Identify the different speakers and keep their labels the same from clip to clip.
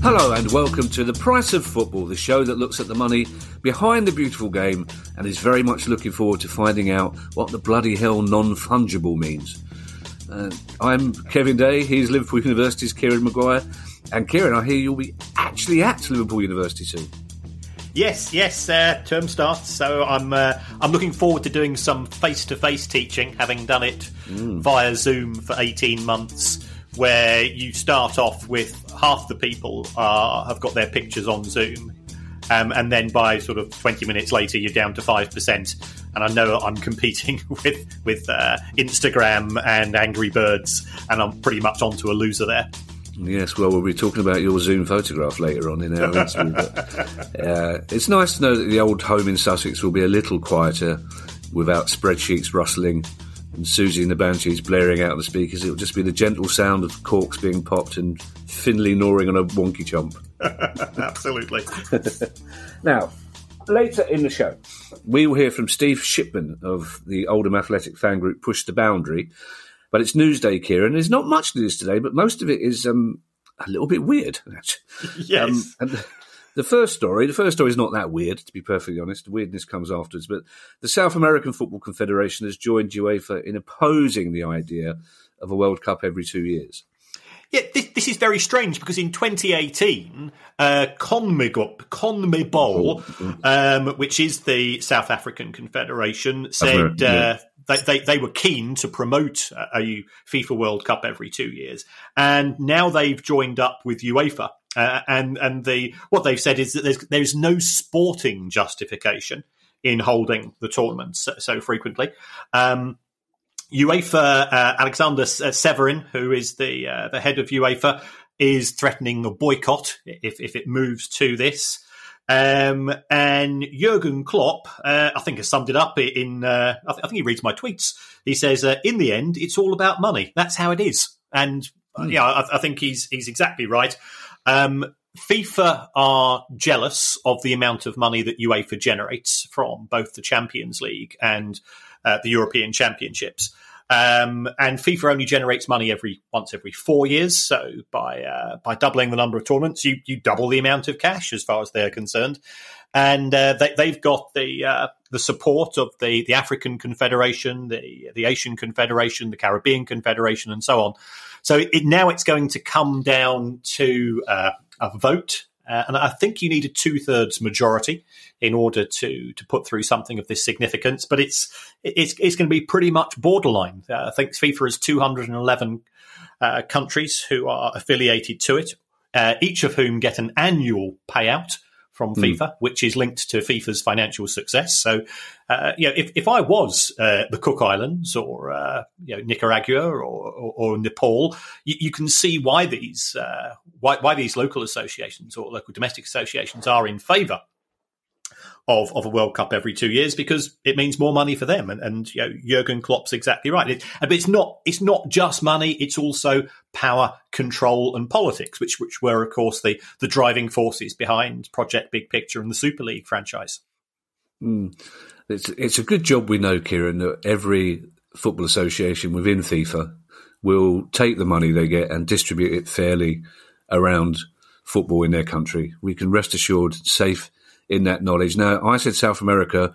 Speaker 1: Hello and welcome to The Price of Football, the show that looks at the money behind the beautiful game and is very much looking forward to finding out what the bloody hell non fungible means. Uh, I'm Kevin Day, he's Liverpool University's Kieran Maguire. And Kieran, I hear you'll be actually at Liverpool University soon.
Speaker 2: Yes, yes. Uh, term starts, so I'm uh, I'm looking forward to doing some face to face teaching, having done it mm. via Zoom for 18 months where you start off with half the people are, have got their pictures on Zoom, um, and then by sort of 20 minutes later, you're down to 5%. And I know I'm competing with, with uh, Instagram and Angry Birds, and I'm pretty much onto a loser there.
Speaker 1: Yes, well, we'll be talking about your Zoom photograph later on in our interview. But, uh, it's nice to know that the old home in Sussex will be a little quieter without spreadsheets rustling and Siouxsie and the Banshees blaring out of the speakers. It'll just be the gentle sound of corks being popped and Finley gnawing on a wonky chomp.
Speaker 2: Absolutely.
Speaker 1: now, later in the show, we will hear from Steve Shipman of the Oldham Athletic fan group Push the Boundary. But it's Newsday, Kieran. There's not much news today, but most of it is um, a little bit weird.
Speaker 2: yes. Um,
Speaker 1: the first story, the first story is not that weird, to be perfectly honest. The weirdness comes afterwards. But the South American Football Confederation has joined UEFA in opposing the idea of a World Cup every two years.
Speaker 2: Yeah, this, this, is very strange because in 2018, uh, CONMEBOL, CONMEBOL um, which is the South African Confederation, said uh, they, they, they, were keen to promote a FIFA World Cup every two years. And now they've joined up with UEFA uh, and and the what they've said is that there's there's no sporting justification in holding the tournaments so, so frequently. Um, UEFA uh, Aleksander uh, Ceferin, who is the uh, the head of UEFA, is threatening a boycott if if it moves to this. Um, and Jurgen Klopp, uh, I think, has summed it up in. Uh, I, th- I, think he reads my tweets. He says, uh, "In the end, it's all about money. That's how it is." And mm. yeah, I, I, think he's he's exactly right. Um, FIFA are jealous of the amount of money that UEFA generates from both the Champions League and uh, the European Championships. Um, and FIFA only generates money every once every four years. So by uh, by doubling the number of tournaments, you you double the amount of cash as far as they're concerned. And uh, they, have got the uh, the support of the the African Confederation, the the Asian Confederation, the Caribbean Confederation, and so on. So it, now it's going to come down to uh, a vote. Uh, and I think you need a two thirds majority in order to to put through something of this significance. But it's it's it's going to be pretty much borderline. Uh, I think FIFA has 211 uh, countries who are affiliated to it, uh, each of whom get an annual payout from mm. FIFA, which is linked to FIFA's financial success. So, uh, you know, if, if I was uh, the Cook Islands or uh, you know Nicaragua or, or, or Nepal, you, you, can see why these uh, why, why these local associations or local domestic associations are in favour of, of a World Cup every two years because it means more money for them. And, and you know, Jurgen Klopp's exactly right. It, but it's not it's not just money; it's also power, control, and politics, which which were, of course, the the driving forces behind Project Big Picture and the Super League franchise.
Speaker 1: Mm. It's it's a good job we know, Kieran, that every football association within FIFA will take the money they get and distribute it fairly around football in their country. We can rest assured, safe in that knowledge. Now, I said South America.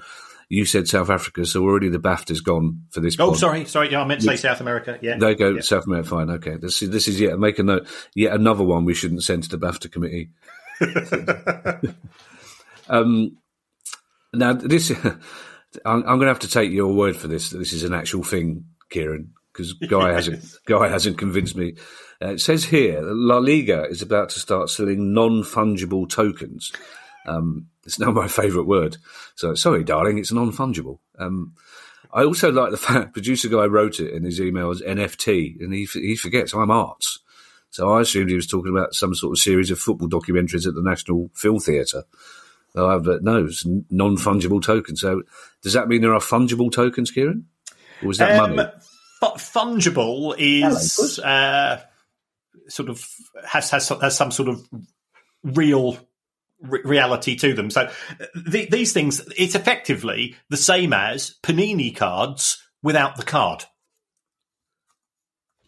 Speaker 1: You said South Africa, so already the BAFTA's gone for this.
Speaker 2: Oh, pod. sorry, sorry. Yeah, I meant to say South America. Yeah,
Speaker 1: they go
Speaker 2: yeah.
Speaker 1: South America. Fine, okay. This is this is yet make a note. Yet another one we shouldn't send to the BAFTA committee. um, now this, I'm, I'm going to have to take your word for this. That this is an actual thing, Kieran, because Guy yes. hasn't Guy hasn't convinced me. Uh, it says here La Liga is about to start selling non fungible tokens. Um, it's now my favourite word. So sorry, darling, it's non fungible. Um, I also like the fact producer guy wrote it in his email as NFT, and he he forgets I'm arts. So I assumed he was talking about some sort of series of football documentaries at the National Film Theatre. Oh, but no, it's non fungible token. So does that mean there are fungible tokens, Kieran? Or was that um, money?
Speaker 2: F- fungible is uh, sort of has, has has some sort of real re- reality to them. So th- these things, it's effectively the same as Panini cards without the card.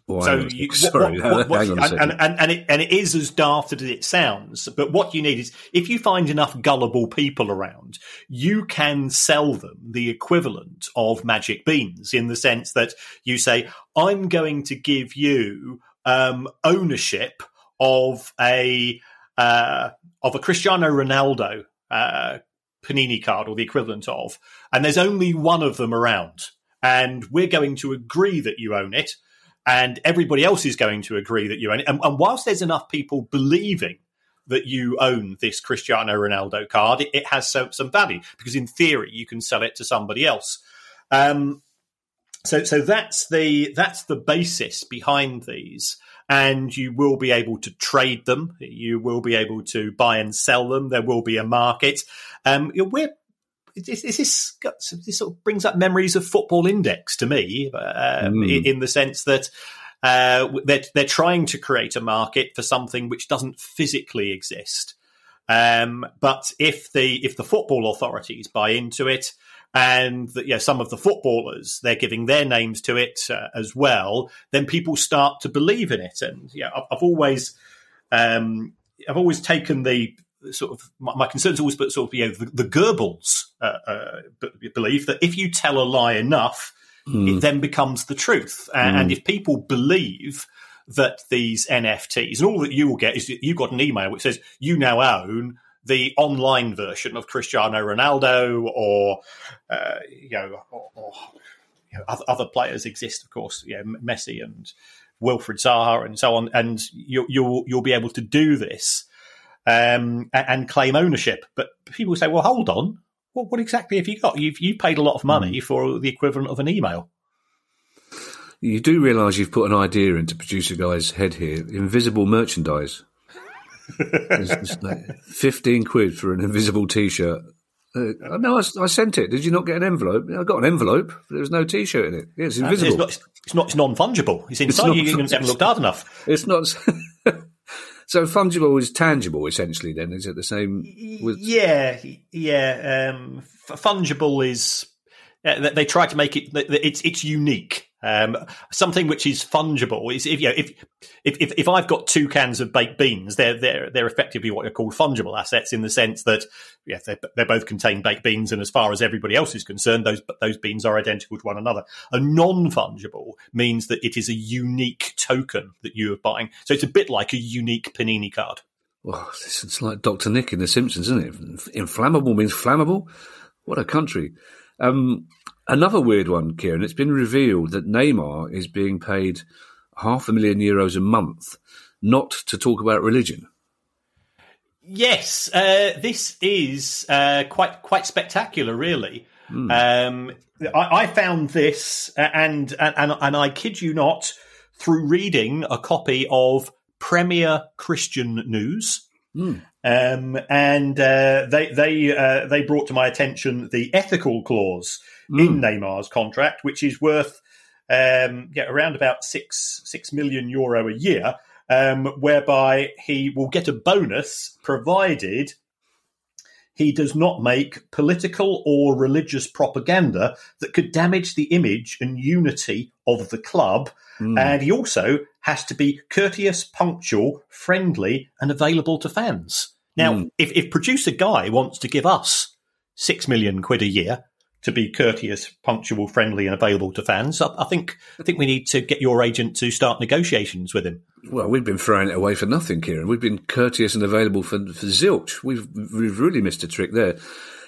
Speaker 1: Well,
Speaker 2: so you, what-
Speaker 1: Sorry,
Speaker 2: what- what-
Speaker 1: hang on a
Speaker 2: and, and, and, and, it, and it is as daft as it sounds. But what you need is if you find enough gullible people around, you can sell them the equivalent of magic beans in the sense that you say, I'm going to give you um, ownership of a uh, of a Cristiano Ronaldo uh, Panini card or the equivalent of, and there's only one of them around, and we're going to agree that you own it, and everybody else is going to agree that you own it. And, and whilst there's enough people believing that you own this Cristiano Ronaldo card, it, it has so, some value because in theory you can sell it to somebody else. Um, so so that's the that's the basis behind these and you will be able to trade them. You will be able to buy and sell them. There will be a market. Um we're is, is this this sort of brings up memories of football index to me um,
Speaker 1: Mm.
Speaker 2: in, in the sense that uh, they're, they're trying to create a market for something which doesn't physically exist. Um, but if the if the football authorities buy into it, and that yeah, some of the footballers they're giving their names to it uh, as well, then people start to believe in it. And yeah, I've, I've always um, I've always taken the sort of my, my concerns always, but sort of you know the, the Goebbels uh, uh, b- belief that if you tell a lie enough,
Speaker 1: Mm.
Speaker 2: it then becomes the truth. A- And if people believe that these NFTs, and all that you will get is you got an email which says you now own the online version of Cristiano Ronaldo, or uh, you know, or, or you know, other, players exist, of course, you know, Messi and Wilfried Zaha and so on, and you, you'll you'll be able to do this um, and claim ownership. But people say, well, hold on. What, what exactly have you got? You've you paid a lot of money for the equivalent of an email.
Speaker 1: You do realise you've put an idea into producer guy's head here. Invisible merchandise. It's, it's like Fifteen quid for an invisible T-shirt. Uh, no, I, I sent it. Did you not get an envelope? I got an envelope. But there was no T-shirt in it. Yeah, it's invisible.
Speaker 2: It's not. It's not. It's non-fungible. It's inside.
Speaker 1: not
Speaker 2: you
Speaker 1: fun-
Speaker 2: haven't looked hard enough.
Speaker 1: It's not. so fungible is tangible, essentially. Then is it the same? With,
Speaker 2: Yeah, yeah. Um, f- fungible is. Uh, they- they try to make it. It's it's unique. Um, something which is fungible is if you know if, if if if I've got two cans of baked beans, they're they're they're effectively what are called fungible assets in the sense that yeah they they both contain baked beans, and as far as everybody else is concerned, those those beans are identical to one another. A non fungible means that it is a unique token that you are buying. So it's a bit like a unique Panini card.
Speaker 1: this is like Doctor Nick in The Simpsons, isn't it? Inflammable means flammable. What a country! Um, another weird one, Kieran. It's been revealed that Neymar is being paid half a million euros a month, not to talk about religion.
Speaker 2: Yes, uh, this is uh, quite quite spectacular, really. Um, I, I found this, uh, and, and and I kid you not, through reading a copy of Premier Christian News. Um, and uh, they they uh, they brought to my attention the ethical clause in Neymar's contract, which is worth um, yeah around about six six million euro a year, um, whereby he will get a bonus provided he does not make political or religious propaganda that could damage the image and unity of the club. And he also has to be courteous, punctual, friendly, and available to fans. Now, hmm. if, if producer Guy wants to give us six million quid a year to be courteous, punctual, friendly, and available to fans, I, I think I think we need to get your agent to start negotiations with him.
Speaker 1: Well, we've been throwing it away for nothing, Kieran. We've been courteous and available for, for zilch. We've we've really missed a trick there.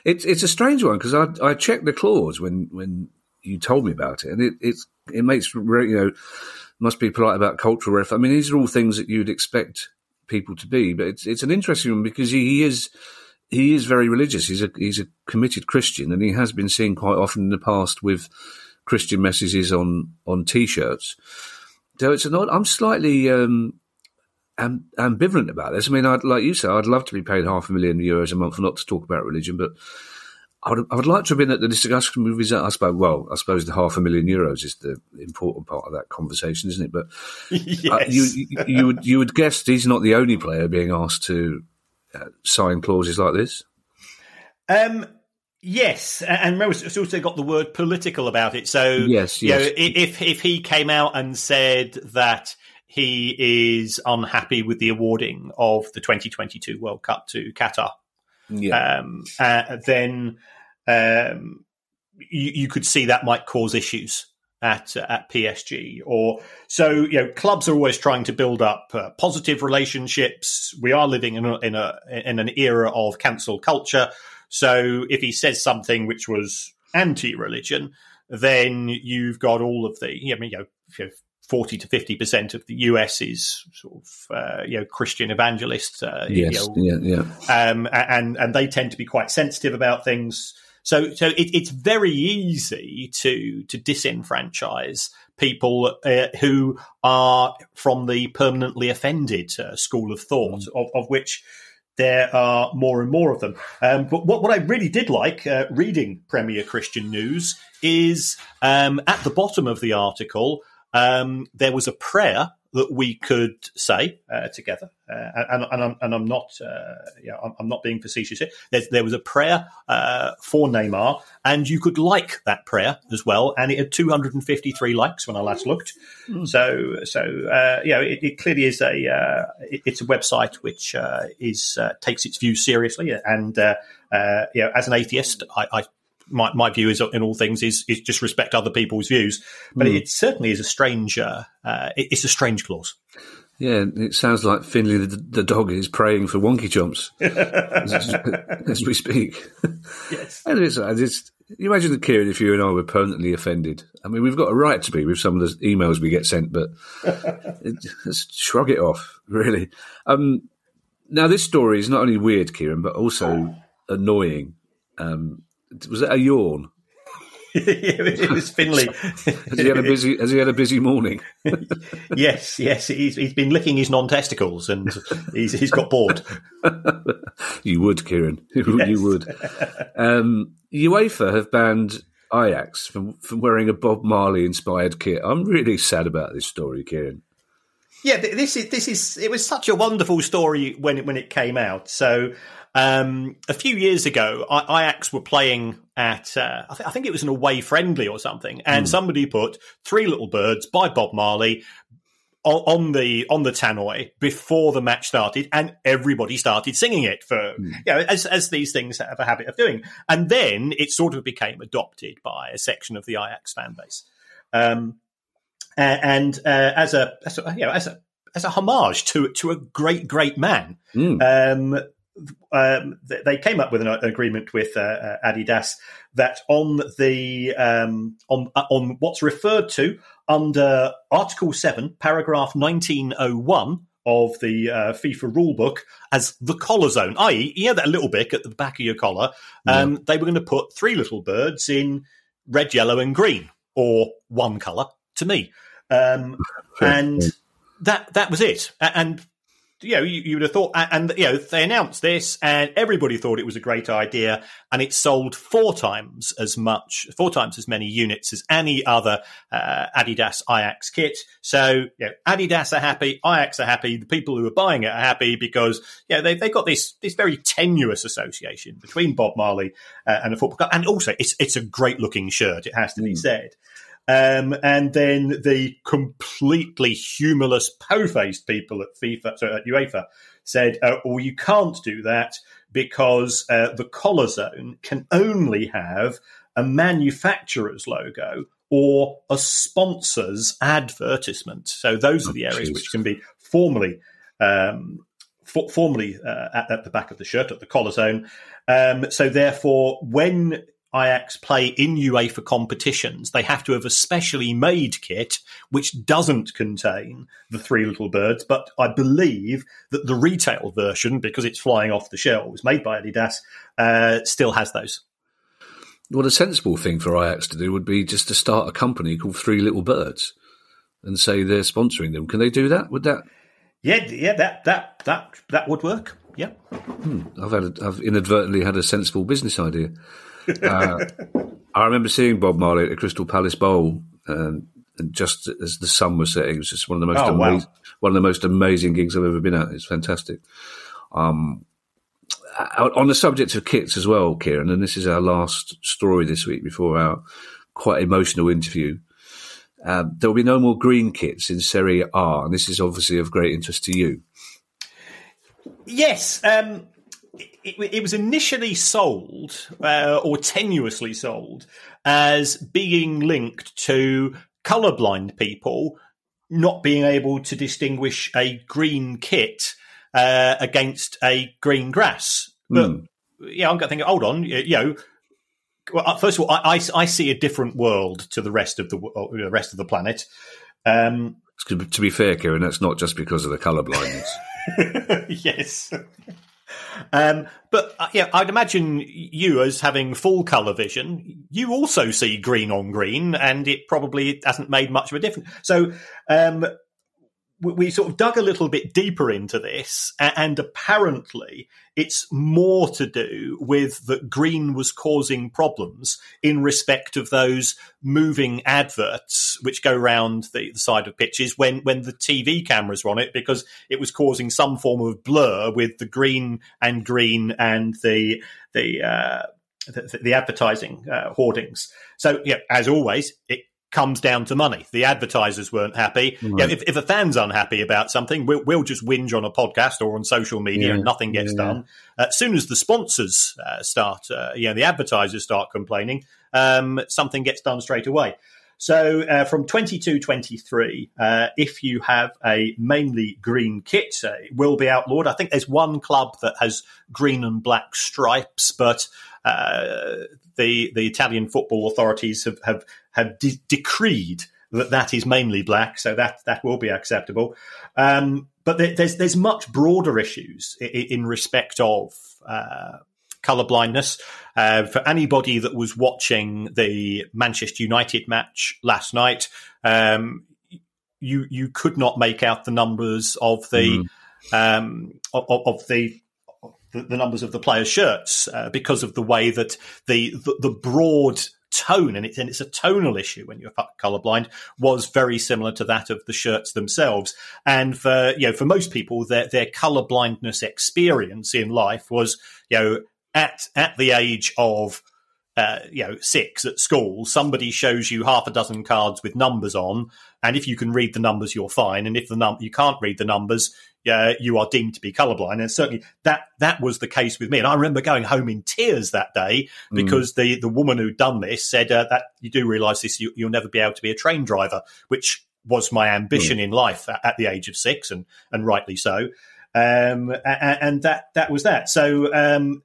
Speaker 1: It's it's a strange one because I I checked the clause when when you told me about it, and it it's it makes you know must be polite about cultural ref. I mean, these are all things that you'd expect people to be, but it's it's an interesting one because he, he is he is very religious. He's a he's a committed Christian, and he has been seen quite often in the past with Christian messages on on t-shirts. So it's an odd. I'm slightly um, am, ambivalent about this. I mean, I'd like you said, I'd love to be paid half a million euros a month not to talk about religion, but I would, I would like to have been at the discussion with his, I suppose. Well, I suppose the half a million euros is the important part of that conversation, isn't it? But uh, you, you you would you would guess he's not the only player being asked to uh, sign clauses like this?
Speaker 2: Um, yes, and remember, it's also got the word political about it. So,
Speaker 1: yes, yes.
Speaker 2: You know, if if he came out and said that he is unhappy with the awarding of the 2022 World Cup to Qatar,
Speaker 1: yeah.
Speaker 2: um, uh, then um, you, you could see that might cause issues at uh, at PSG or so you know clubs are always trying to build up uh, positive relationships we are living in a, in a in an era of cancel culture so if he says something which was anti-religion then you've got all of the I mean you know 40 to 50 percent of the US is sort of uh, you know Christian evangelists uh,
Speaker 1: yes
Speaker 2: you
Speaker 1: know, yeah
Speaker 2: yeah um, and and they tend to be quite sensitive about things so, so it, it's very easy to to disenfranchise people uh, who are from the permanently offended uh, school of thought, mm. of, of, which there are more and more of them. Um, but what, what I really did like uh, reading Premier Christian News is um, at the bottom of the article. Um, there was a prayer that we could say uh, together. Uh, and, and, I'm, and I'm not, uh, yeah, I'm, I'm, not being facetious here. There's, there was a prayer uh, for Neymar, and you could like that prayer as well. And it had 253 likes when I last looked. Mm. So, so uh, you know, it, it, clearly is a, uh, it, it's a website which is takes its views seriously. And you know, as an atheist, I, I my, my view is in all things is, is just respect other people's views. But mm. it, certainly is a strange, uh, uh, it's a strange clause.
Speaker 1: Yeah, it sounds like Finley the, the dog is praying for wonky jumps as, as, we speak.
Speaker 2: Yes.
Speaker 1: and it's, I just, you imagine the Kieran if you and I were permanently offended. I mean, we've got a right to be with some of the emails we get sent, but just shrug it off, really. Um, now, this story is not only weird, Kieran, but also annoying. Um, was it a yawn?
Speaker 2: it was Finley.
Speaker 1: has he had a busy? Has he had a busy morning?
Speaker 2: yes, yes. He's he's been licking his non testicles and he's he's got bored.
Speaker 1: you would, Kieran. Yes. You would. Um, UEFA have banned Ajax from from wearing a Bob Marley inspired kit. I'm really sad about this story, Kieran.
Speaker 2: Yeah, this is this is. It was such a wonderful story when it, when it came out. So um, a few years ago, Ajax were playing at, uh, I, th- I, think it was an away friendly or something, and mm. somebody put Three Little Birds by Bob Marley on, on the on the tannoy before the match started, and everybody started singing it for mm. you know as as these things have a habit of doing, and then it sort of became adopted by a section of the Ajax fan base, um, and uh, as a, as a you know as a as a homage to to a great great man. Mm. Um, um, they came up with an agreement with uh, uh, Adidas that on the um, on uh, on what's referred to under Article Seven, Paragraph nineteen oh one of the uh, FIFA rulebook as the collar zone, i.e., you know that little bit at the back of your collar. Um, yeah. They were going to put three little birds in red, yellow, and green, or one color to me, um, and that that was it. And you know, you, you, would have thought, and you know, they announced this, and everybody thought it was a great idea, and it sold four times as much, four times as many units as any other uh, Adidas Ajax kit. So, you know, Adidas are happy, Ajax are happy, the people who are buying it are happy because, yeah, they they got this this very tenuous association between Bob Marley uh, and the football club, and also it's it's a great looking shirt. It has to be mm. said. Um, and then the completely humorless, po-faced people at FIFA, sorry, at UEFA, said, uh, "Well, you can't do that because uh, the collar zone can only have a manufacturer's logo or a sponsor's advertisement. So those are the oh, areas which can be formally." Um, formally uh, at, at, the back of the shirt at the collar zone. Um, so therefore, when Ajax play in UEFA competitions, they have to have a specially made kit which doesn't contain the three little birds. But I believe that the retail version, because it's flying off the shelves, made by Adidas, uh, still has those.
Speaker 1: Well, a sensible thing for Ajax to do would be just to start a company called Three Little Birds and say they're sponsoring them. Can they do that? Would that?
Speaker 2: Yeah, yeah, that that that that would work. Yeah,
Speaker 1: hmm. I've had a, I've inadvertently had a sensible business idea. Uh, I remember seeing Bob Marley at the Crystal Palace Bowl, and, and, just as the sun was setting, it was just one of the most oh, amazing, wow. one of the most amazing gigs I've ever been at. It's fantastic. Um, uh, on the subject of kits as well, Kieran, and this is our last story this week before our quite emotional interview. Uh, there will be no more green kits in Serie A, and this is obviously of great interest to you.
Speaker 2: Yes, um, it, it, was initially sold uh, or tenuously sold as being linked to colorblind people not being able to distinguish a green kit uh, against a green grass. But mm. yeah, I'm thinking, hold on, you know. Well, uh, first of all, I, I, I, see a different world to the rest of the, uh, the rest of the planet. Um,
Speaker 1: to be fair, Kieran, that's not just because of the colour blindness.
Speaker 2: yes. Um, but uh, yeah, I'd imagine you as having full color vision, you also see green on green, and it probably hasn't made much of a difference. So, um, we sort of dug a little bit deeper into this, and apparently it's more to do with that green was causing problems in respect of those moving adverts which go around the, the, side of pitches when, when the TV cameras were on it, because it was causing some form of blur with the green and green and the the uh, the, the, advertising uh, hoardings. So, yeah, as always, it comes down to money. The advertisers weren't happy. Right. Yeah, if, if a fan's unhappy about something, we'll, we'll, just whinge on a podcast or on social media, yeah. and nothing gets yeah. done. As uh, soon as the sponsors uh, start, uh, you know, the advertisers start complaining, um, something gets done straight away. So uh, from 22 23, uh, if you have a mainly green kit, uh, it will be outlawed. I think there's one club that has green and black stripes, but uh, the the Italian football authorities have have, have de- decreed that that is mainly black, so that that will be acceptable. Um, but there, there's there's much broader issues in, in respect of uh, color blindness. Uh, for anybody that was watching the Manchester United match last night, um, you you could not make out the numbers of the mm. um, of, of, the the, numbers of the players' shirts uh, because of the way that the the, the broad tone, and it's, and it's a tonal issue when you're colorblind, was very similar to that of the shirts themselves. And for you know, for most people, their their colorblindness experience in life was you know at at the age of uh, you know, six at school, somebody shows you half a dozen cards with numbers on, and if you can read the numbers, you're fine. And if the num- you can't read the numbers, uh, you are deemed to be colorblind. And certainly that that was the case with me. And I remember going home in tears that day mm. because mm. the the woman who'd done this said uh, that you do realise this, you, will never be able to be a train driver, which was my ambition mm. in life at, at, the age of six, and and rightly so. Um, and, and, that that was that. So. Um,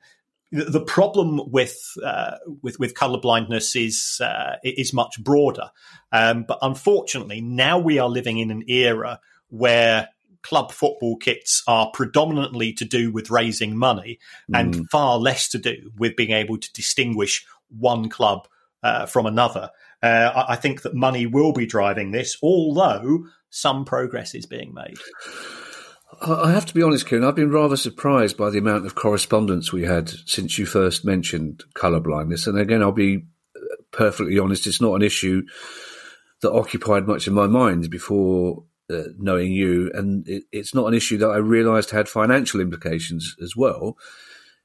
Speaker 2: the problem with uh, with with color blindness is uh, is much broader, um, but unfortunately now we are living in an era where club football kits are predominantly to do with raising money mm. and far less to do with being able to distinguish one club uh, from another. Uh, I think that money will be driving this, although some progress is being made.
Speaker 1: I have to be honest, Kieran. I've been rather surprised by the amount of correspondence we had since you first mentioned colour blindness. And again, I'll be perfectly honest, it's not an issue that occupied much of my mind before uh, knowing you. And it, it's not an issue that I realised had financial implications as well,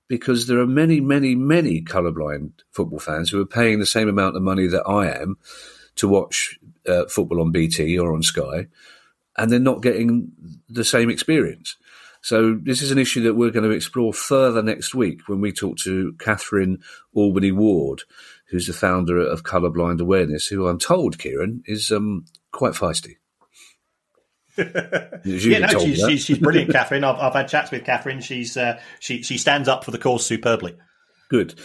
Speaker 1: because there are many, many, many colourblind football fans who are paying the same amount of money that I am to watch uh, football on BT or on Sky and they're not getting the same experience. So this is an issue that we're going to explore further next week when we talk to Kathryn Albany Ward, who's the founder of Colorblind Awareness, who I'm told, Kieran, is um, quite feisty.
Speaker 2: yeah, no, she's, she's, she's, brilliant, Kathryn. I've, I've had chats with Kathryn. She's uh, she she stands up for the cause superbly.
Speaker 1: Good.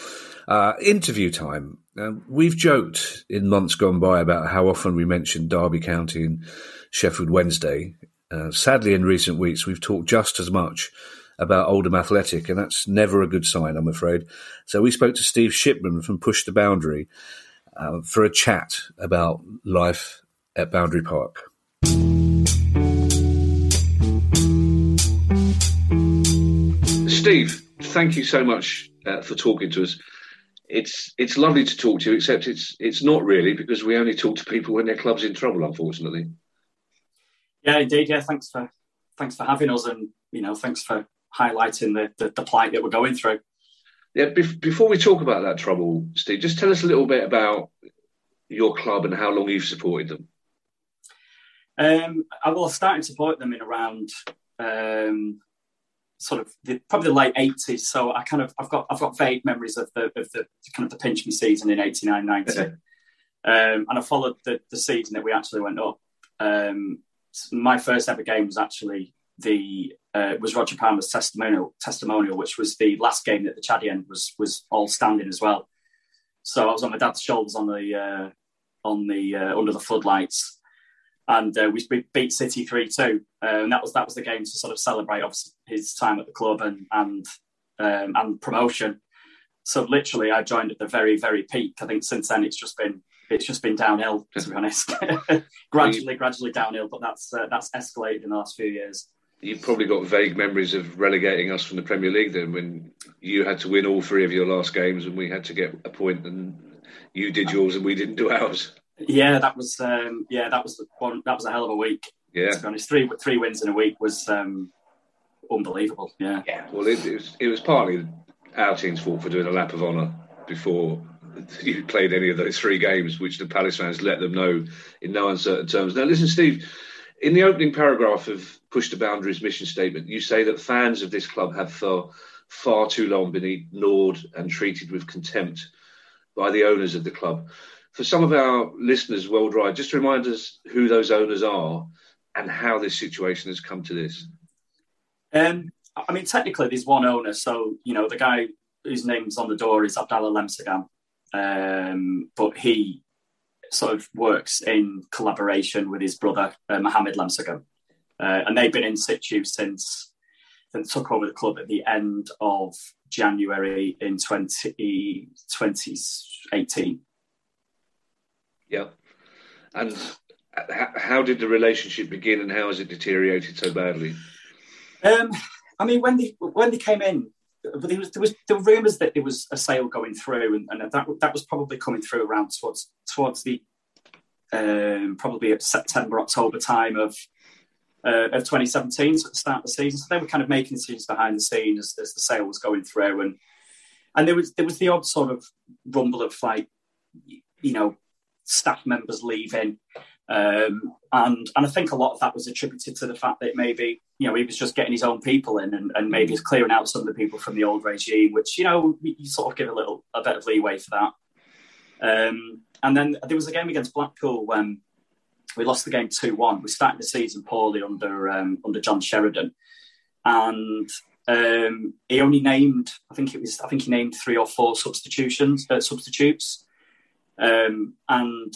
Speaker 1: Uh, interview time. Uh, we've joked in months gone by about how often we mention Derby County and Sheffield Wednesday. Uh, sadly, in recent weeks, we've talked just as much about Oldham Athletic, and that's never a good sign, I'm afraid. So we spoke to Steve Shipman from Push the Boundary uh, for a chat about life at Boundary Park. Steve, thank you so much uh, for talking to us it's it's lovely to talk to you, except it's it's not really because we only talk to people when their club's in trouble, unfortunately.
Speaker 3: Yeah, indeed. Yeah, thanks for thanks for having us, and you know, thanks for highlighting the, the, the plight that we're going through.
Speaker 1: Yeah, before we talk about that trouble, Steve, just tell us a little bit about your club and how long you've supported them.
Speaker 3: Um, I will started to support them in around um, sort of the, probably the late eighties. So I kind of I've got I've got vague memories of the of the kind of the pinch me season in 89, 90. um, and I followed the, the season that we actually went up. Um, my first ever game was actually the uh, was Roger Palmer's testimonial testimonial, which was the last game that the Chaddy End was was all standing as well. So I was on my dad's shoulders on the uh, on the uh, under the floodlights, and uh, we beat City three two, uh, and that was that was the game to sort of celebrate obviously his time at the club and and um, and promotion. So literally, I joined at the very very peak. I think since then it's just been it's just been downhill to be honest. gradually, gradually downhill, but that's uh, that's escalated in the last few years
Speaker 1: you've probably got vague memories of relegating us from the Premier League then when you had to win all three of your last games and we had to get a point and you did yours and we didn't do ours.
Speaker 3: Yeah, that was um, yeah, that was one that was a hell of a week.
Speaker 1: Yeah.
Speaker 3: To be honest, three three wins in a week was um, unbelievable. Yeah.
Speaker 1: Yeah. Well it, it was it was partly our team's fault for doing a lap of honour before you played any of those three games, which the Palace fans let them know in no uncertain terms. Now listen, Steve, in the opening paragraph of Push the Boundaries mission statement, you say that fans of this club have for far too long been ignored and treated with contempt by the owners of the club. For some of our listeners worldwide, just remind us who those owners are and how this situation has come to this.
Speaker 3: Um, I mean, technically, there's one owner. So, you know, the guy whose name's on the door is Abdallah Lemsagam. Um, but he sort of works in collaboration with his brother, uh, Mohammed Lemsagam. Uh, and they've been in situ since they took over the club at the end of January in 20, 2018.
Speaker 1: Yeah. And how did the relationship begin and how has it deteriorated so badly?
Speaker 3: Um, I mean, when they when they came in, there was there was there were rumours that there was a sale going through, and, and, that that was probably coming through around towards towards the um, probably at September October time of uh, of 2017, so at the start of the season. So they were kind of making decisions behind the scenes as, as the sale was going through, and and there was there was the odd sort of rumble of like you know staff members leaving. Um, and and I think a lot of that was attributed to the fact that maybe you know he was just getting his own people in and, and maybe clearing out some of the people from the old regime, which you know you sort of give a little a bit of leeway for that. Um, and then there was a game against Blackpool when we lost the game two one. We started the season poorly under um, under John Sheridan, and um, he only named I think it was I think he named three or four substitutions uh, substitutes, um, and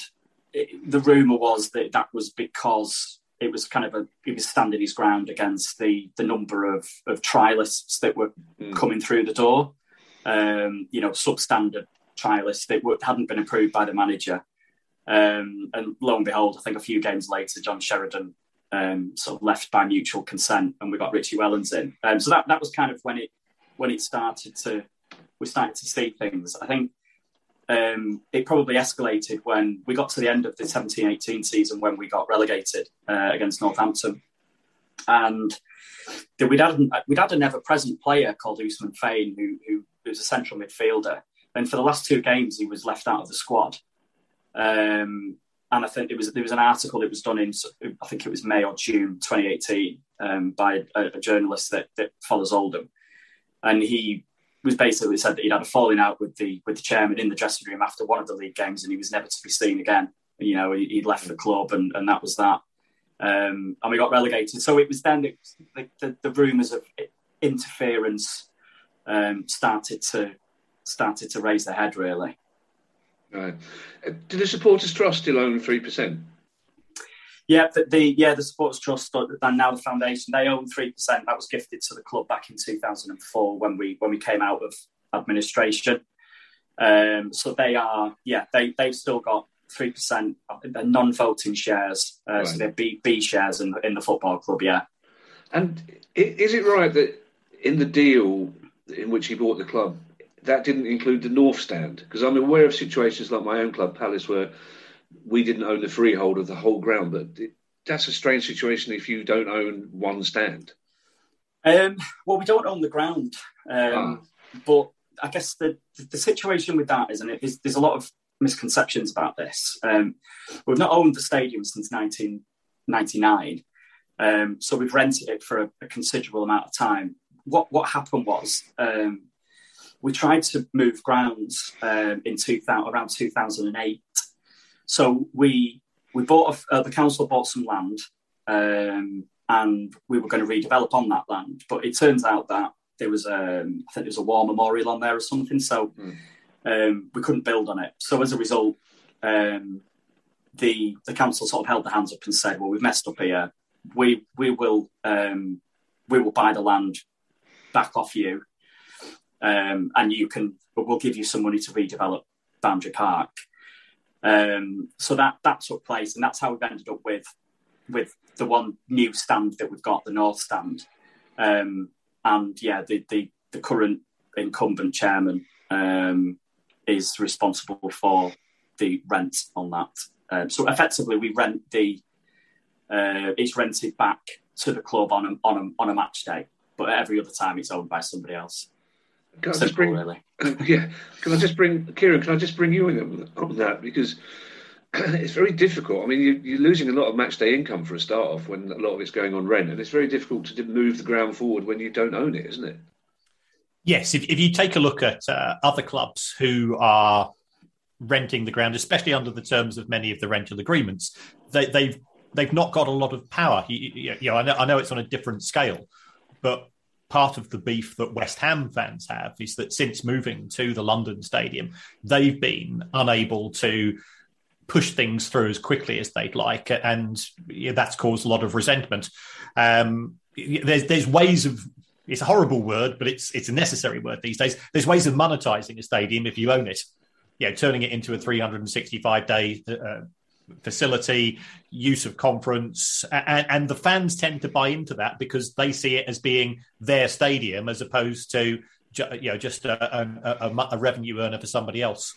Speaker 3: it, the rumor was that that was because it was kind of a he was standing his ground against the the number of of trialists that were mm. coming through the door. Um, you know, substandard trialists that hadn't been approved by the manager. Um, and lo and behold, I think a few games later, John Sheridan um, sort of left by mutual consent, and we got Richie Wellens in. Um, so that that was kind of when it when it started to we started to see things. I think um, it probably escalated when we got to the end of the 17-18 season when we got relegated uh, against Northampton, and we'd had we'd had an ever-present player called Ousmane Fané who, who was a central midfielder, and for the last two games he was left out of the squad. Um, and I think it was there was an article that was done in I think it was May or June 2018 um, by a, a, journalist that, that follows Oldham, and he was basically said that he'd had a falling out with the with the chairman in the dressing room after one of the league games, and he was never to be seen again. You know, he, would left the club, and, and that was that. Um, and we got relegated. So it was then the, the, the rumours of interference um, started to started to raise their head really.
Speaker 1: Right. Uh, do the supporters trust still own three percent?
Speaker 3: Yeah, the, the, yeah the supporters trust and now the foundation they own three percent. That was gifted to the club back in two thousand and four when we when we came out of administration. Um, so they are yeah they they've still got three percent. They're non-voting shares, uh, right. so they're B, B shares in in the football club. Yeah.
Speaker 1: And is it right that in the deal in which he bought the club, that didn't include the north stand because I'm aware of situations like my own club, Palace, where we didn't own the freehold of the whole ground. But it, that's a strange situation if you don't own one stand.
Speaker 3: Um, well, we don't own the ground, um, ah. but I guess the the situation with that is, and there's, there's a lot of misconceptions about this. Um, we've not owned the stadium since 1999, um, so we've rented it for a, a, considerable amount of time. What what happened was um, we tried to move grounds um, in 2000, around 2008. So we we bought a, uh, the council bought some land um, and we were going to redevelop on that land. But it turns out that there was a, um, I think there was a war memorial on there or something, so mm. um, we couldn't build on it. So as a result, um, the the council sort of held their hands up and said, "Well, we've messed up here. We we will um, we will buy the land back off you, um, and you can we'll give you some money to redevelop Boundary Park." Um, so that that took place, and that's how we've ended up with with the one new stand that we've got, the North Stand. Um, and yeah, the, the, the current incumbent chairman um, is responsible for the rent on that. Um, so effectively, we rent the uh, it's rented back to the club on a, on a, on a match day, but every other time it's owned by somebody else.
Speaker 1: Can I just bring, really. yeah, can I just bring Kieran? Can I just bring you in on that because it's very difficult. I mean, you, are losing a lot of match day income for a start off when a lot of it's going on rent, and it's very difficult to move the ground forward when you don't own it, isn't it?
Speaker 2: Yes, if, if you take a look at uh, other clubs who are renting the ground, especially under the terms of many of the rental agreements, they, they've they've not got a lot of power. You, you know, I know, I know it's on a different scale, but part of the beef that West Ham fans have is that since moving to the London Stadium, they've been unable to push things through as quickly as they'd like, and that's caused a lot of resentment. Um, there's there's ways of it's a horrible word, but it's it's a necessary word these days. There's ways of monetizing a stadium if you own it. You know, turning it into a 365 day uh, facility, use of conference, and, and, the fans tend to buy into that because they see it as being their stadium as opposed to you know just a, a, a, a revenue earner for somebody else.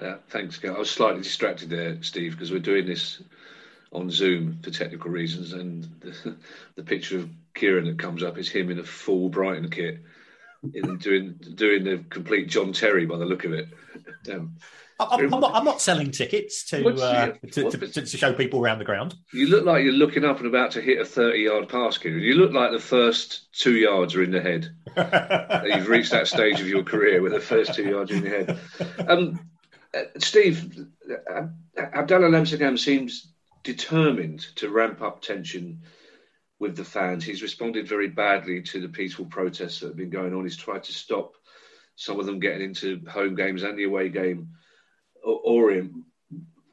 Speaker 1: Uh, thanks. I was slightly distracted there, Steve, because we're doing this on Zoom for technical reasons, and the, the, picture of Kieran that comes up is him in a full Brighton kit, doing doing the complete John Terry by the look of it.
Speaker 2: Um, I'm, I'm, not, I'm, not, selling tickets to, uh, to, to, to, show people around the ground.
Speaker 1: You look like you're looking up and about to hit a 30 yard pass, Kieran. You look like the first two yards are in the head. You've reached that stage of your career where the first two yards are in the head. Um, uh, Steve, uh, Abdallah Lemsagam seems determined to ramp up tension with the fans. He's responded very badly to the peaceful protests that have been going on. He's tried to stop some of them getting into home games and the away game or, in.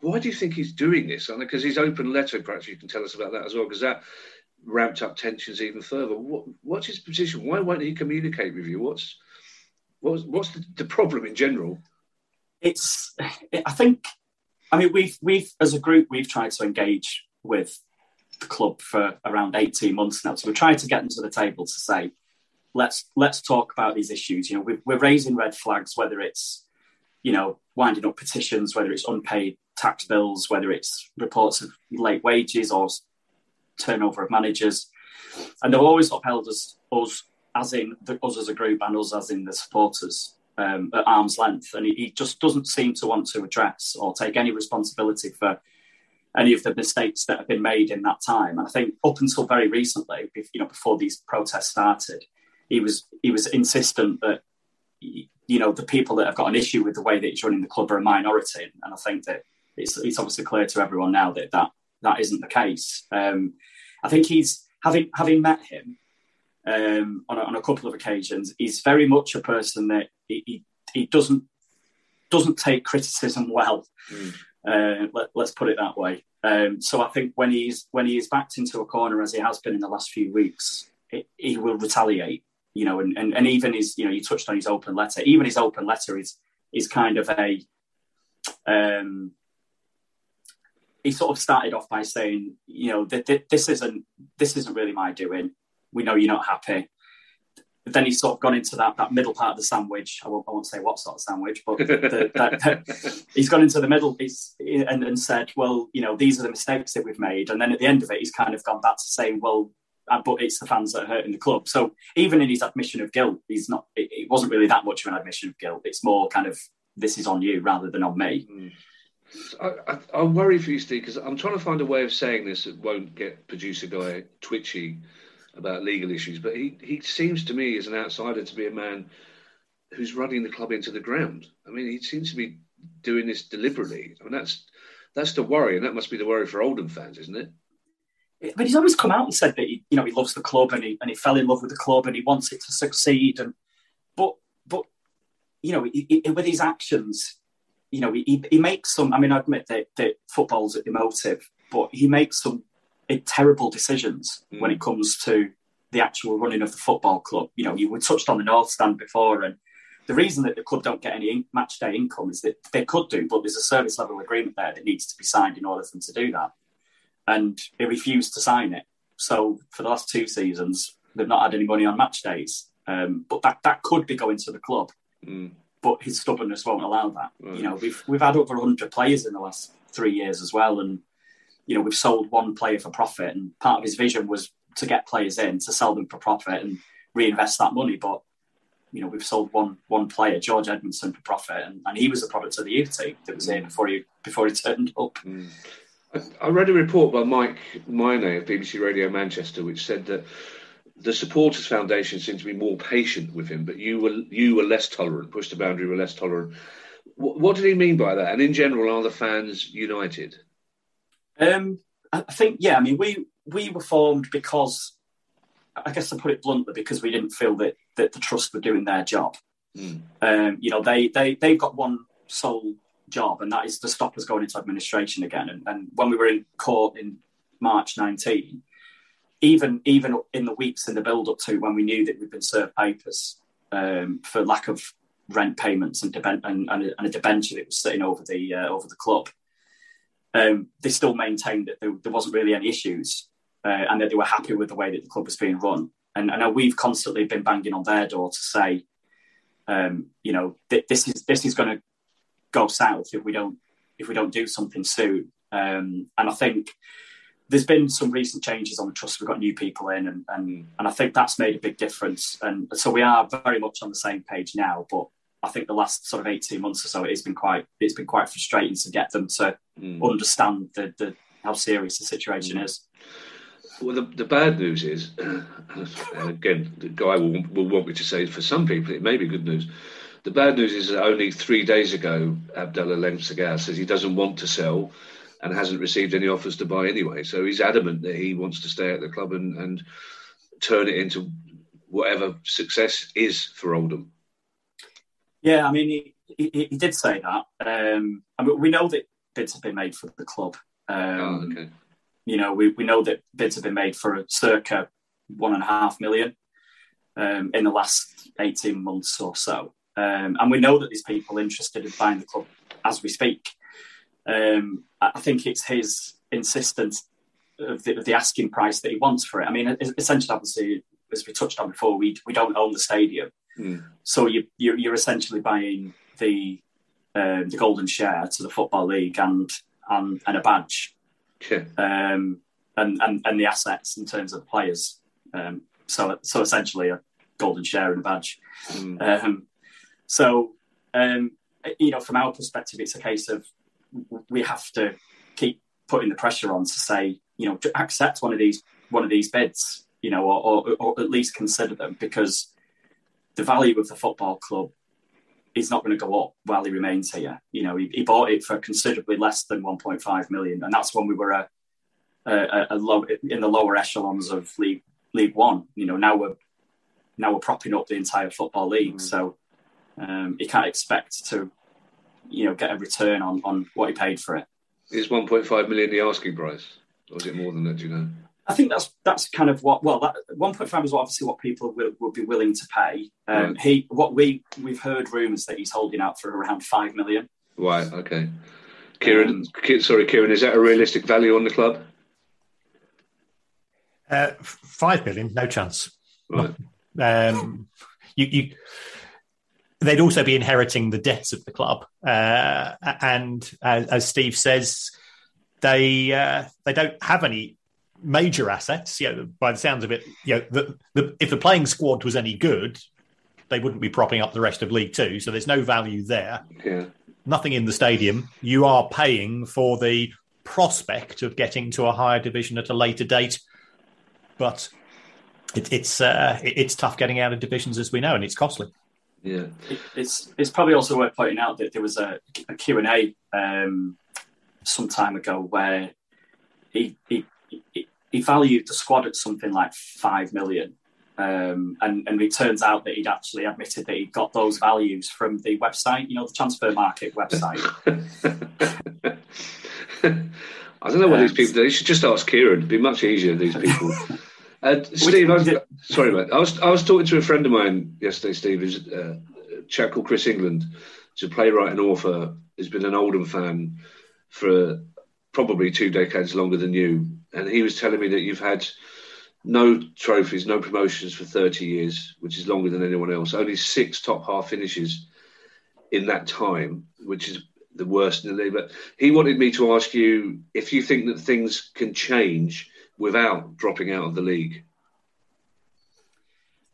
Speaker 1: Why do you think he's doing this? Because his open letter, perhaps you can tell us about that as well, because that ramped up tensions even further. What, what's his position? Why won't he communicate with you? What's what's, what's the, the problem in general?
Speaker 3: it's I think I mean we've we've as a group we've tried to engage with the club for around 18 months now. So we're trying to get them to the table to say, let's let's talk about these issues. You know, we're, we're raising red flags, whether it's you know winding up petitions, whether it's unpaid tax bills, whether it's reports of late wages or turnover of managers, and they've always upheld us us as in the, us as a group and us as in the supporters um, at arm's length, and he, he, just doesn't seem to want to address or take any responsibility for any of the mistakes that have been made in that time. And I think up until very recently, you know, before these protests started, he was he was insistent that you know the people that have got an issue with the way that he's running the club are a minority, and I think that it's it's obviously clear to everyone now that that that isn't the case. Um, I think he's having having met him um, on, a, on, a, couple of occasions. He's very much a person that he, he, he doesn't doesn't take criticism well. Mm. Uh, let, us put it that way. Um, so I think when he's when he is backed into a corner as he has been in the last few weeks, it, he will retaliate. You know, and, and, and even his you know you touched on his open letter. Even his open letter is is kind of a um, he sort of started off by saying, you know, that this isn't this isn't really my doing we know you're not happy. But then he's sort of gone into that, that middle part of the sandwich. I won't, I won't say what sort of sandwich, but the, that, he's gone into the middle and, and said, well, you know, these are the mistakes that we've made. And then at the end of it, he's kind of gone back to saying, well, uh, but it's the fans that are hurting the club. So even in his admission of guilt, he's not. It, it wasn't really that much of an admission of guilt. It's more kind of this is on you rather than on me. Mm.
Speaker 1: I, I, I, worry for you, Steve, because I'm trying to find a way of saying this that won't get producer guy twitchy about legal issues. But he, he seems to me, as an outsider, to be a man who's running the club into the ground. I mean, he seems to be doing this deliberately. I mean, that's that's the worry, and that must be the worry for Oldham fans, isn't it?
Speaker 3: But he's always come out and said that he, you know, he loves the club and he and he fell in love with the club and he wants it to succeed. And but but you know, he, he, with his actions, you know, he, he makes some. I mean, I admit that, that football's emotive, but he makes some terrible decisions mm. when it comes to the actual running of the football club. You know, you were touched on the North Stand before, and the reason that the club don't get any match day income is that they could do, but there's a service level agreement there that needs to be signed in order for them to do that. And he refused to sign it. So for the last two seasons, they've not had any money on match days. Um, but that, that could be going to the club. Mm. But his stubbornness won't allow that. Right. You know, we've we've had over 100 players in the last three years as well, and you know we've sold one player for profit. And part of his vision was to get players in to sell them for profit and reinvest that money. But you know, we've sold one one player, George Edmundson, for profit, and, and he was the product of the youth team that was here before he before he turned up. Mm.
Speaker 1: I, read a report by Mike Minay of BBC Radio Manchester, which said that the supporters foundation seemed to be more patient with him, but you were you were less tolerant. pushed the boundary, were less tolerant. What, what did he mean by that? And in general, are the fans united?
Speaker 3: Um, I think yeah. I mean, we we were formed because I guess to put it bluntly, because we didn't feel that that the trust were doing their job. Mm. Um, you know, they they they've got one sole job, and that is to stop us going into administration again. And, and when we were in court in March 19, even even in the weeks in the build up to when we knew that we'd been served papers um, for lack of rent payments and, and, and, a, and a debenture that was sitting over the uh, over the club, um, they still maintained that there, there wasn't really any issues uh, and that they were happy with the way that the club was being run. And I know we've constantly been banging on their door to say, um, you know, th- this is this is going to go south if we don't if we don't do something soon. Um, and I think there's been some recent changes on the trust. We've got new people in, and, and and I think that's made a big difference. And so we are very much on the same page now. But I think the last sort of 18 months or so, it's been quite it's been quite frustrating to get them to mm. understand the, the how serious the situation mm. is.
Speaker 1: Well, the, the bad news is, and again, the guy will, will want me to say for some people it may be good news. The bad news is that only three days ago, Abdallah Lemsagam says he doesn't want to sell and hasn't received any offers to buy anyway. So he's adamant that he wants to stay at the club and, and turn it into whatever success is for Oldham.
Speaker 3: Yeah, I mean, he, he, he did say that. Um, I mean, we know that bids have been made for the club. Um, oh, okay. You know, we, we know that bids have been made for circa one and a half million um, in the last 18 months or so. Um, and we know that there's people interested in buying the club as we speak. Um, I think it's his insistence of the, of the, asking price that he wants for it. I mean, essentially, obviously, as we touched on before, we we don't own the stadium, mm. so you, you're, you're, essentially buying the uh, the golden share to the football league and and, and a badge um, and, and and the assets in terms of players. Um, so so essentially a golden share and a badge. Mm. Um, so um, you know, from our perspective, it's a case of we have to keep putting the pressure on to say, you know, accept one of these one of these bids, you know, or, or, or at least consider them because the value of the football club is not going to go up while he remains here. You know, he, he, bought it for considerably less than 1.5 million, and that's when we were a, a, a low in the lower echelons of League League One. You know, now we're now we're propping up the entire football league, mm. so um, he can't expect to, you know, get a return on on what he paid for it.
Speaker 1: Is 1.5 million the asking price, or is it more than that? Do you know?
Speaker 3: I think that's that's kind of what well that 1.5 is obviously what people will, will be willing to pay. Um, right. He what we we've heard rumours that he's holding out for around five million.
Speaker 1: Right. Okay. Kieran, um, sorry, Kieran, is that a realistic value on the club?
Speaker 2: Uh, five million, no chance. Right. Um, you, you, they'd also be inheriting the debts of the club, uh, and as, as, Steve says, they uh, they don't have any major assets. You know, by the sounds of it, you know, the, the, if the playing squad was any good, they wouldn't be propping up the rest of League Two. So there's no value there.
Speaker 1: Yeah.
Speaker 2: Nothing in the stadium. You are paying for the prospect of getting to a higher division at a later date, but it, it's uh, it, it's tough getting out of divisions as we know, and it's costly.
Speaker 1: Yeah,
Speaker 3: it, it's it's probably also worth pointing out that there was a, a Q and A um, some time ago where he, he he valued the squad at something like five million. Um, and, and it turns out that he'd actually admitted that he got those values from the website, you know, the Transfermarkt website.
Speaker 1: I don't know what um, these people do. You should just ask Kieran. It'd be much easier, these people. Uh, Steve, I was, sorry, mate. I was I was talking to a friend of mine yesterday. Steve, who's uh, a chap called Chris England. He's a playwright and author. He's been an Oldham fan for probably two decades longer than you. And he was telling me that you've had no trophies, no promotions for 30 years, which is longer than anyone else. Only six top half finishes in that time, which is the worst in the league. But he wanted me to ask you if you think that things can change without dropping out of the league?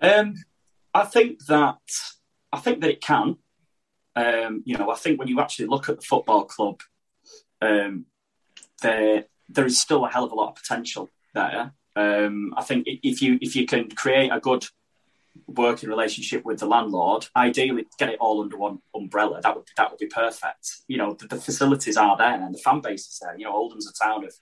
Speaker 3: Um, I think that I think that it can. Um, you know, I think when you actually look at the football club, um, there there is still a hell of a lot of potential there. Um, I think if you if you can create a good working relationship with the landlord, ideally get it all under one umbrella. That would that would be perfect. You know, the, the facilities are there and the fan base is there. You know, Oldham's a town of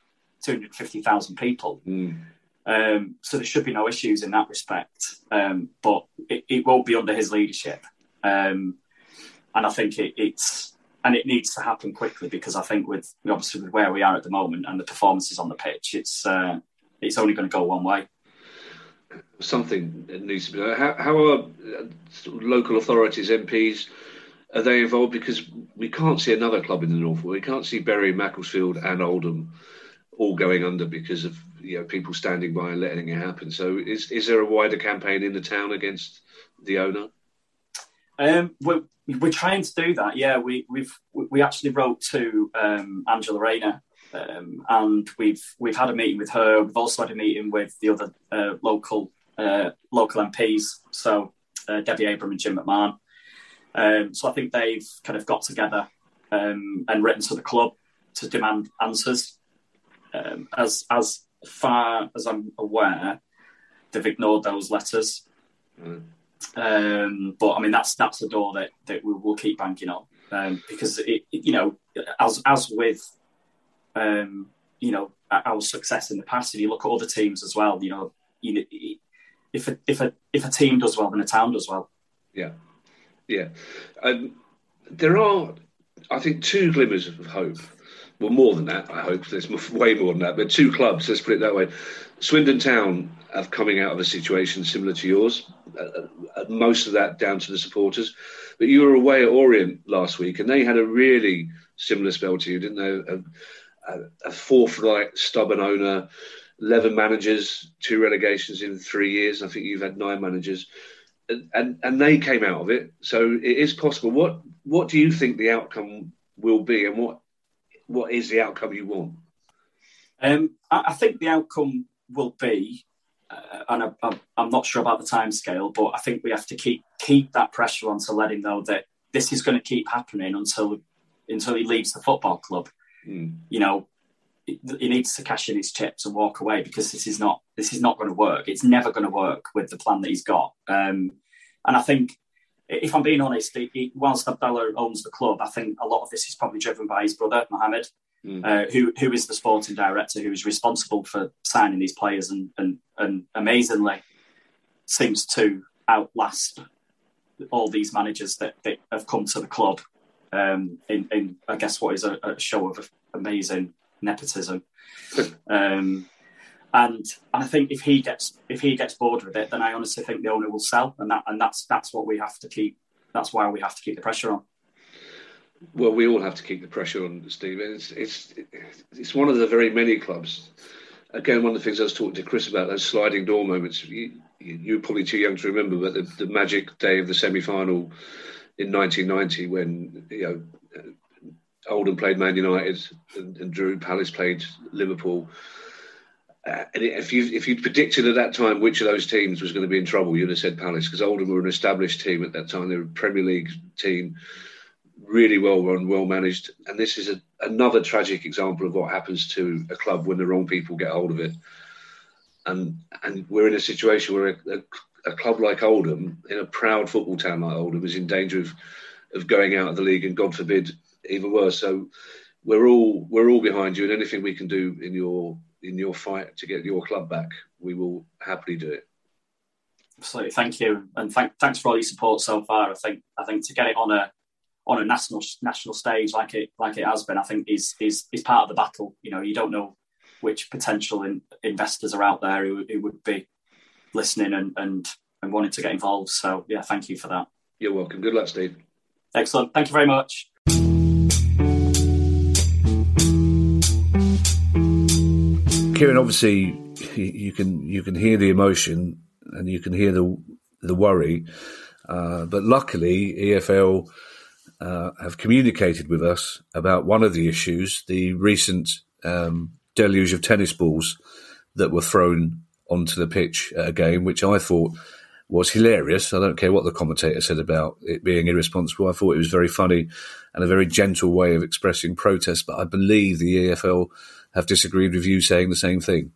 Speaker 3: 250,000 people. Mm. Um, so there should be no issues in that respect. Um, but it, it, won't be under his leadership. Um, and I think it, it's and it needs to happen quickly because I think with obviously with where we are at the moment and the performances on the pitch, it's uh, it's only going to go one way.
Speaker 1: Something needs to be. How, how are uh, local authorities, MPs? Are they involved? Because we can't see another club in the north. We can't see Bury, Macclesfield, and Oldham all going under because of you know people standing by and letting it happen. So is is there a wider campaign in the town against the owner?
Speaker 3: Um, we're, we're trying to do that. Yeah, we we've we actually wrote to um, Angela Rayner, um, and we've we've had a meeting with her. We've also had a meeting with the other uh, local uh, local MPs. So uh, Debbie Abrahams and Jim McMahon. Um, so I think they've kind of got together um, and written to the club to demand answers um, as as far as I'm aware, they've ignored those letters. Mm. Um, but I mean, that's that's the door that, that we will keep banking on um, because it, you know, as as with um, you know our success in the past, if you look at other teams as well, you know, you if a, if a if a team does well, then a town does well.
Speaker 1: Yeah, yeah. There are, I think, two glimmers of hope well, more than that, I hope. There's way more than that. But two clubs, let's put it that way. Swindon Town have coming out of a situation similar to yours. Uh, uh, most of that down to the supporters. But you were away at Orient last week, and they had a really similar spell to you, didn't they? A, a, a fourth like stubborn owner, eleven managers, two relegations in three years. I think you've had nine managers, and, and and they came out of it. So it is possible. What what do you think the outcome will be, and what what is the outcome you want?
Speaker 3: Um, I, I, think the outcome will be, uh, and I, am not sure about the time scale, but I think we have to keep keep that pressure on to let him know that this is going to keep happening until until he leaves the football club. Mm. You know, he needs to cash in his chips and walk away because this is not this is not going to work. It's never going to work with the plan that he's got. Um, and I think if I'm being honest, whilst Abdallah owns the club, I think a lot of this is probably driven by his brother Mohammed, mm. uh, who who is the sporting director, who is responsible for signing these players, and and, and amazingly seems to outlast all these managers that, that have come to the club um, in, in, I guess what is a, a show of amazing nepotism. um, and and I think if he gets if he gets bored with it, then I honestly think the owner will sell, and that and that's that's what we have to keep. That's why we have to keep the pressure on.
Speaker 1: Well, we all have to keep the pressure on, Steve. It's it's it's one of the very many clubs. Again, one of the things I was talking to Chris about those sliding door moments. You, you're probably too young to remember, but the, the magic day of the semi-final in 1990 when you know Oldham played Man United and, and Drew Palace played Liverpool
Speaker 4: uh, if you if you predicted at that time which of those teams was going to be in trouble, you'd have said Palace because Oldham were an established team at that time. They were a Premier League team, really well run, well managed. And this is a, another tragic example of what happens to a club when the wrong people get hold of it. And and we're in a situation where a, a, a club like Oldham, in a proud football town like Oldham, is in danger of of going out of the league, and God forbid, even worse. So we're all we're all behind you, and anything we can do in your in your fight to get your club back, we will happily do it.
Speaker 3: Absolutely, thank you, and thank, thanks for all your support so far. I think I think to get it on a on a national national stage like it like it has been, I think is is is part of the battle. You know, you don't know which potential in, investors are out there who, who would be listening and, and and wanting to get involved. So yeah, thank you for that.
Speaker 4: You're welcome. Good luck, Steve.
Speaker 3: Excellent. Thank you very much.
Speaker 1: Kieran, obviously, you can you can hear the emotion and you can hear the the worry, uh, but luckily, EFL uh, have communicated with us about one of the issues: the recent um, deluge of tennis balls that were thrown onto the pitch at a game, which I thought was hilarious. I don't care what the commentator said about it being irresponsible. I thought it was very funny and a very gentle way of expressing protest. But I believe the EFL have disagreed with you saying the same thing.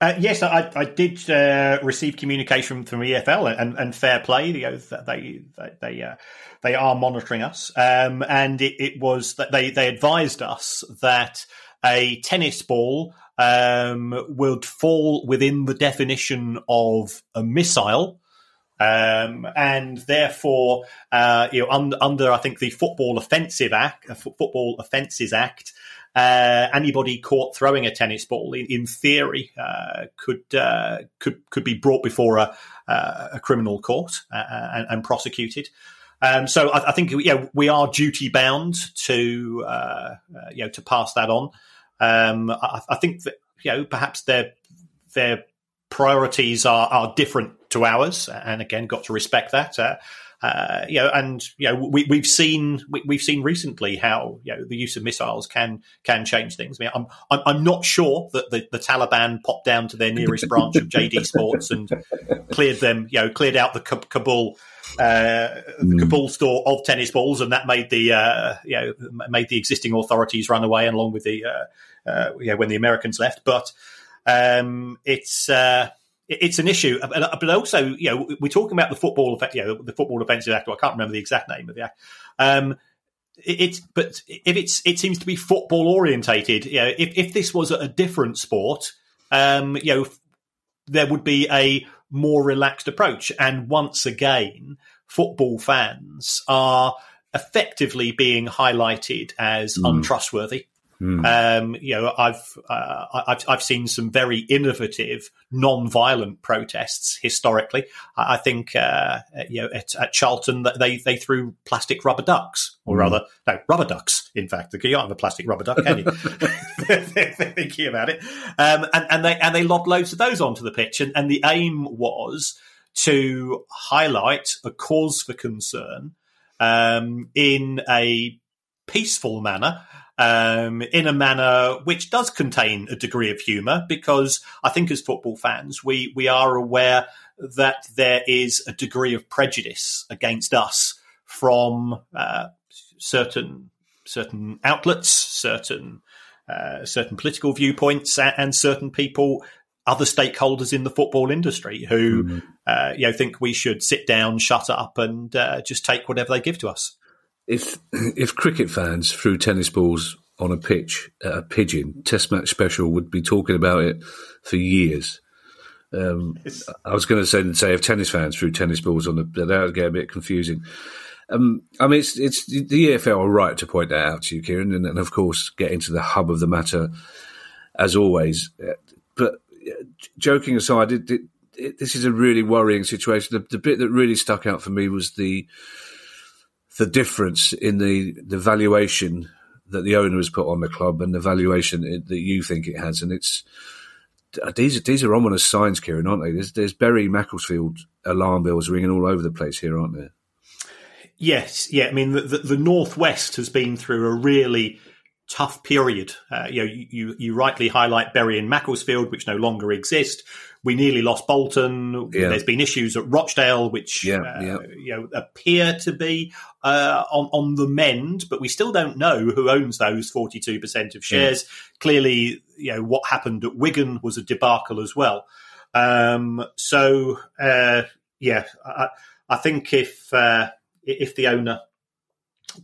Speaker 2: Uh, yes, I, I did uh, receive communication from EFL and, and fair play. You know, they they uh, they are monitoring us, um, and it, it, was that they they advised us that a tennis ball um, would fall within the definition of a missile. Um, and therefore, uh, you know, under, under I think the Football Offensive Act, uh, Football Offences Act, uh, anybody caught throwing a tennis ball, in, in theory, uh, could uh, could could be brought before a, a criminal court uh, and, and, prosecuted. Um, so I, I, think yeah, we are duty bound to uh, uh, you know to pass that on. Um, I, I, think that you know perhaps their their priorities are are different to ours, and again, got to respect that. Uh, you know, and you know, we, we've seen we, have seen recently how you know the use of missiles can can change things. I mean, I'm I'm, I'm not sure that the, the, Taliban popped down to their nearest branch of JD Sports and cleared them, you know, cleared out the Kabul uh, the Kabul store of tennis balls, and that made the uh, you know made the existing authorities run away, along with the uh, uh, you know, when the Americans left. But um, it's uh, it's an issue, but also, you know, we're talking about the football, you know, the football offensive act. I can't remember the exact name of the act. Um, it's but if it's it seems to be football orientated. You know, if if this was a different sport, um, you know, there would be a more relaxed approach. And once again, football fans are effectively being highlighted as mm. untrustworthy. Mm. Um, you know, I've, uh, I've I've seen some very innovative, non-violent protests historically. I, I think uh, you know at, at, Charlton they they threw plastic rubber ducks, or mm. rather, no rubber ducks. In fact, you can't have a plastic rubber duck, can you? thinking about it, um, and and they and they lobbed loads of those onto the pitch, and, and the aim was to highlight a cause for concern um, in a peaceful manner um, in a manner which does contain a degree of humour, because I think as football fans, we, we are aware that there is a degree of prejudice against us from uh, certain certain outlets, certain uh, certain political viewpoints, and certain people, other stakeholders in the football industry who mm-hmm. uh, you know think we should sit down, shut up, and uh, just take whatever they give to us
Speaker 1: if if cricket fans threw tennis balls on a pitch at a pigeon test match special would be talking about it for years. Um, I was going to say, say if tennis fans threw tennis balls on the that would get a bit confusing. Um, I mean, it's, it's the EFL are right to point that out to you, Kieran, and, and of course get into the hub of the matter as always. But joking aside, it, it, it, this is a really worrying situation. The, the bit that really stuck out for me was the the difference in the, the valuation that the owner has put on the club and the valuation that you think it has. And it's these these are ominous signs, Kieran, aren't they? There's, there's Bury Macclesfield alarm bells ringing all over the place here, aren't there?
Speaker 2: Yes, yeah. I mean, the, the, the northwest has been through a really tough period. Uh, you know, you, you rightly highlight Bury and Macclesfield, which no longer exist. We nearly lost Bolton. Yeah. There's been issues at Rochdale, which yeah, uh, yeah. you know appear to be uh, on on the mend, but we still don't know who owns those 42 percent of shares. Clearly, you know what happened at Wigan was a debacle as well. Um, so uh, yeah, I, I, think if uh, if the owner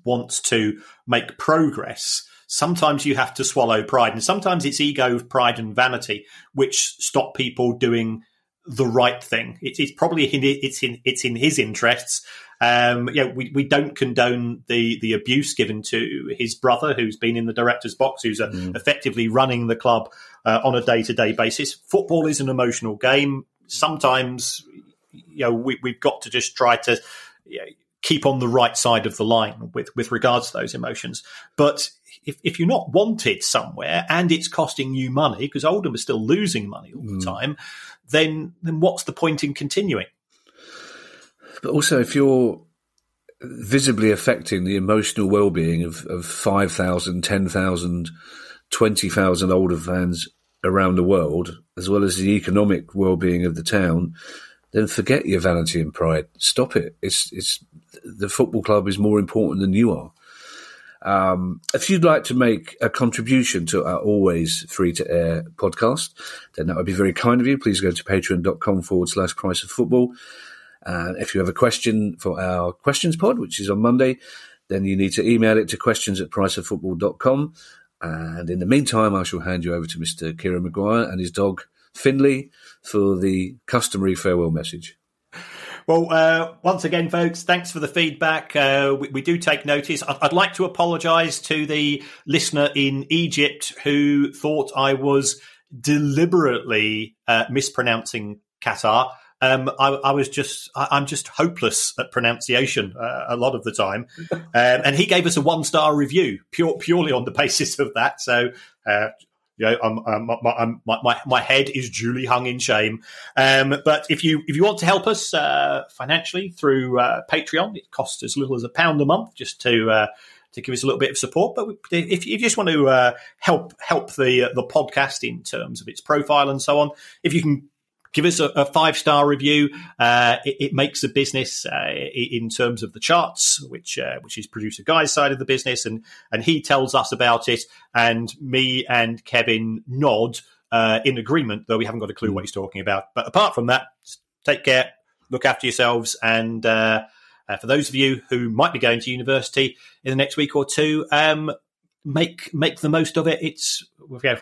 Speaker 2: wants to make progress, sometimes you have to swallow pride, and sometimes it's ego, pride, and vanity which stop people doing the right thing. It, it's probably in, it's in it's in his interests. Um, yeah, we, we don't condone the the abuse given to his brother, who's been in the director's box, who's uh, mm. effectively running the club uh, on a day to day basis. Football is an emotional game. Sometimes, you know, we, we've got to just try to. You know, keep on the right side of the line with, with regards to those emotions. But if, if you're not wanted somewhere and it's costing you money, because Oldham is still losing money all mm. the time, then then what's the point in continuing?
Speaker 1: But also, if you're visibly affecting the emotional well-being of, of 5,000, 10,000, 20,000 older fans around the world, as well as the economic well-being of the town, then forget your vanity and pride. Stop it. It's it's the football club is more important than you are. Um, if you'd like to make a contribution to our always free to air podcast, then that would be very kind of you. Please go to patreon.com forward slash price of football. And if you have a question for our questions pod, which is on Monday, then you need to email it to questions at priceoffootball.com. And in the meantime, I shall hand you over to Mr. Kieran Maguire and his dog, Finley, for the customary farewell message.
Speaker 2: Well, uh, once again, folks, thanks for the feedback. Uh, we, we, do take notice. I'd, I'd like to apologise to the listener in Egypt who thought I was deliberately uh, mispronouncing Qatar. Um, I, I, was just, I, am just hopeless at pronunciation uh, a lot of the time. Um, and he gave us a one star review pure, purely on the basis of that. So, uh, know, I'm, I'm, I'm, my, my, my head is duly hung in shame. Um, but if you if you want to help us uh, financially through uh, Patreon, it costs as little as a pound a month just to uh, to give us a little bit of support. But if you just want to uh, help help the uh, the podcast in terms of its profile and so on, if you can give us a, a five star review. Uh, it, it, makes the business uh, in terms of the charts, which uh, which is producer guy's side of the business, and and he tells us about it, and me and Kevin nod uh, in agreement, though we haven't got a clue what he's talking about. But apart from that, take care, look after yourselves, and. Uh, uh, for those of you who might be going to university in the next week or two, um, make make the most of it. It's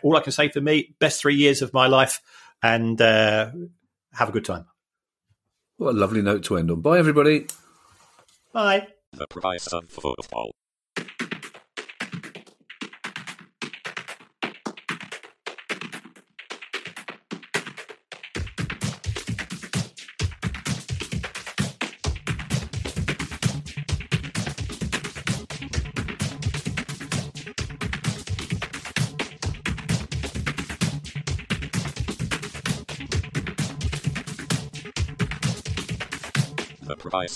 Speaker 2: all I can say for me. Best three years of my life and uh, have a good time.
Speaker 1: What a lovely note to end on. Bye, everybody.
Speaker 2: Bye.
Speaker 5: The price of football.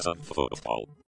Speaker 5: Of football.